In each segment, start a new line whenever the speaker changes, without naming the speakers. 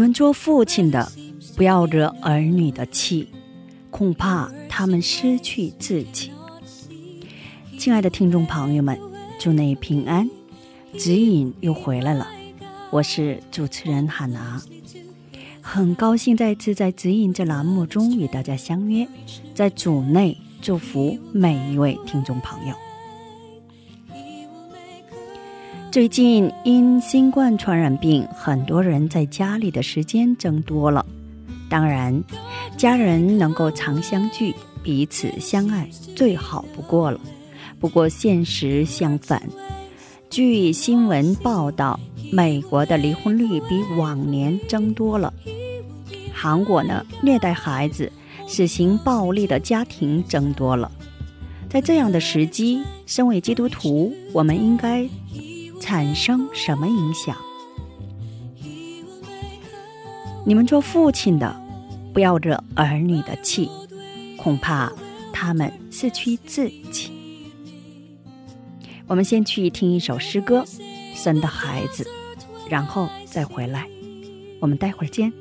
们做父亲的，不要惹儿女的气，恐怕他们失去自己。亲爱的听众朋友们，祝你平安。指引又回来了，我是主持人哈娜，很高兴再次在指引这栏目中与大家相约，在主内祝福每一位听众朋友。最近因新冠传染病，很多人在家里的时间增多了。当然，家人能够常相聚、彼此相爱，最好不过了。不过现实相反，据新闻报道，美国的离婚率比往年增多了。韩国呢，虐待孩子、实行暴力的家庭增多了。在这样的时机，身为基督徒，我们应该产生什么影响？你们做父亲的，不要惹儿女的气，恐怕他们失去自己。我们先去听一首诗歌《生的孩子》，然后再回来。我们待会儿见。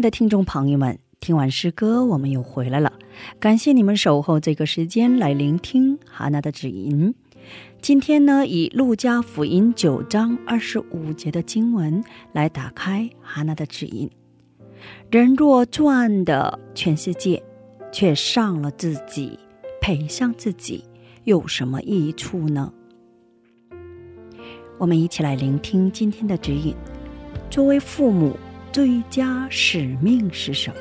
的听
众朋友们，听完诗歌，我们又回来了。感谢你们守候这个时间来聆听哈娜的指引。今天呢，以路加福音九章二十五节的经文来打开哈娜的指引。人若赚的全世界，却上了自己，赔上自己，有什么益处呢？我们一起来聆听今天的指引。作为父母。最佳使命是什么？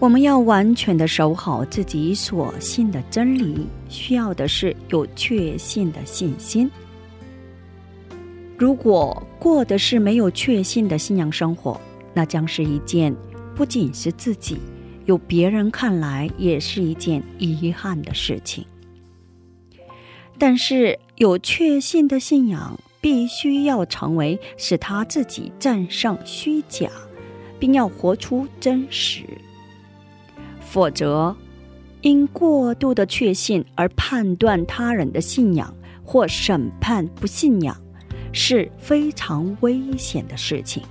我们要完全的守好自己所信的真理，需要的是有确信的信心。如果过的是没有确信的信仰生活，那将是一件不仅是自己，有别人看来也是一件遗憾的事情。但是。有确信的信仰，必须要成为使他自己战胜虚假，并要活出真实。否则，因过度的确信而判断他人的信仰或审判不信仰，是非常危险的事情。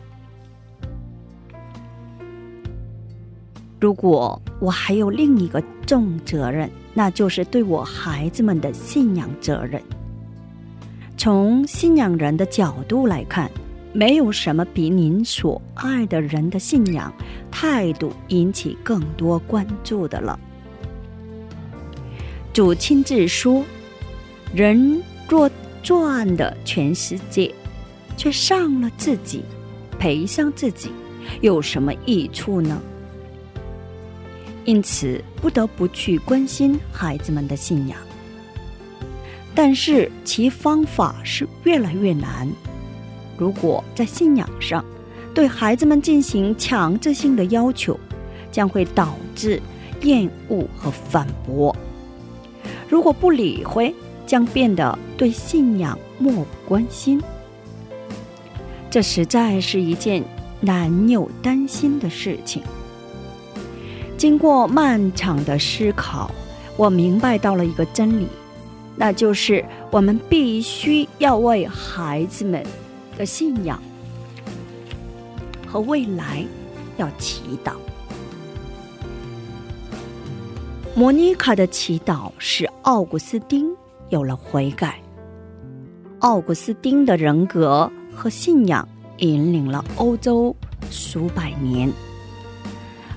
如果我还有另一个重责任，那就是对我孩子们的信仰责任。从信仰人的角度来看，没有什么比您所爱的人的信仰态度引起更多关注的了。主亲自说：“人若赚的全世界，却伤了自己，赔上自己，有什么益处呢？”因此，不得不去关心孩子们的信仰。但是其方法是越来越难。如果在信仰上对孩子们进行强制性的要求，将会导致厌恶和反驳；如果不理会，将变得对信仰漠不关心。这实在是一件难有担心的事情。经过漫长的思考，我明白到了一个真理。那就是我们必须要为孩子们的信仰和未来要祈祷。莫妮卡的祈祷使奥古斯丁有了悔改。奥古斯丁的人格和信仰引领了欧洲数百年。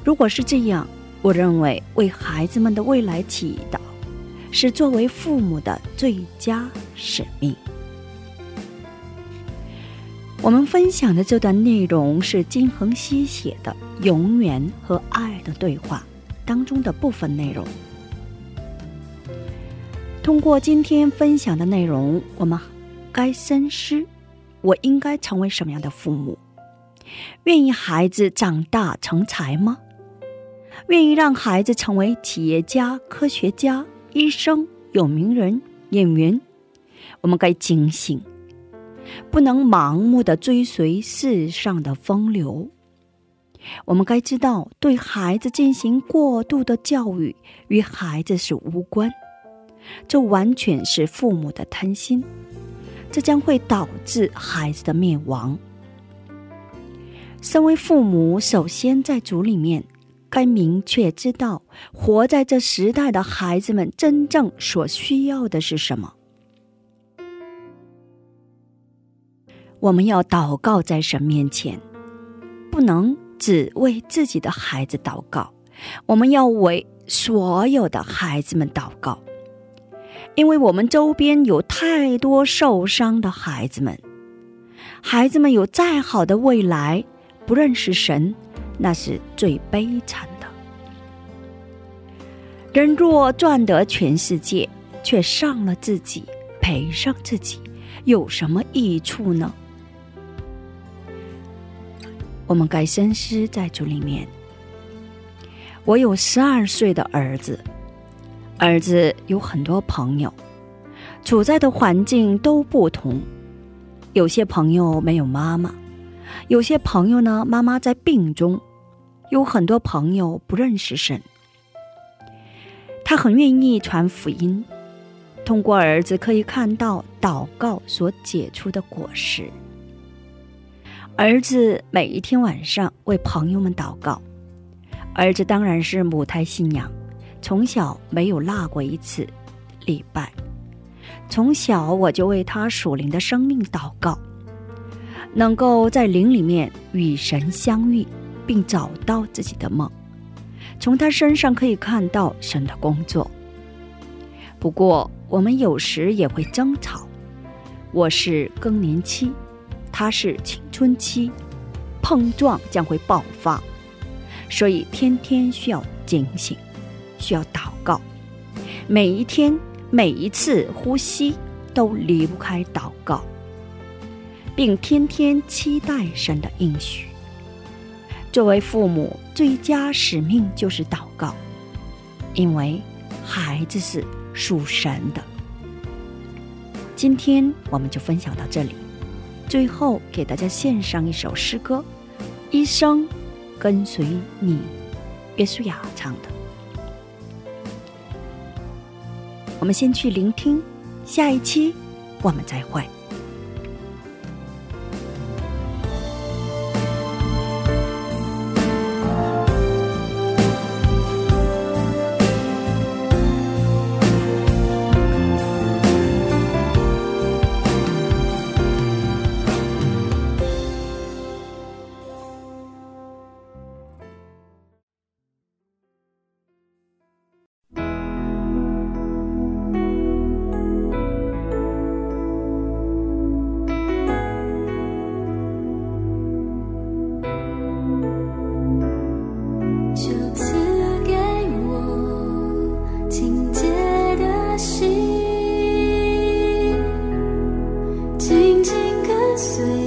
如果是这样，我认为为孩子们的未来祈祷。是作为父母的最佳使命。我们分享的这段内容是金恒熙写的《永远和爱的对话》当中的部分内容。通过今天分享的内容，我们该深思：我应该成为什么样的父母？愿意孩子长大成才吗？愿意让孩子成为企业家、科学家？医生、有名人、演员，我们该警醒，不能盲目的追随世上的风流。我们该知道，对孩子进行过度的教育与孩子是无关，这完全是父母的贪心，这将会导致孩子的灭亡。身为父母，首先在主里面该明确知道，活在这时代的孩子们真正所需要的是什么。我们要祷告在神面前，不能只为自己的孩子祷告，我们要为所有的孩子们祷告，因为我们周边有太多受伤的孩子们。孩子们有再好的未来，不认识神。那是最悲惨的。人若赚得全世界，却伤了自己，赔上自己，有什么益处呢？我们该深思在主里面。我有十二岁的儿子，儿子有很多朋友，处在的环境都不同。有些朋友没有妈妈，有些朋友呢，妈妈在病中。有很多朋友不认识神，他很愿意传福音，通过儿子可以看到祷告所结出的果实。儿子每一天晚上为朋友们祷告，儿子当然是母胎信仰，从小没有落过一次礼拜。从小我就为他属灵的生命祷告，能够在灵里面与神相遇。并找到自己的梦，从他身上可以看到神的工作。不过，我们有时也会争吵。我是更年期，他是青春期，碰撞将会爆发，所以天天需要警醒，需要祷告。每一天、每一次呼吸都离不开祷告，并天天期待神的应许。作为父母，最佳使命就是祷告，因为孩子是属神的。今天我们就分享到这里，最后给大家献上一首诗歌，《一生跟随你》，约书亚唱的。我们先去聆听，下一期我们再会。紧紧跟随。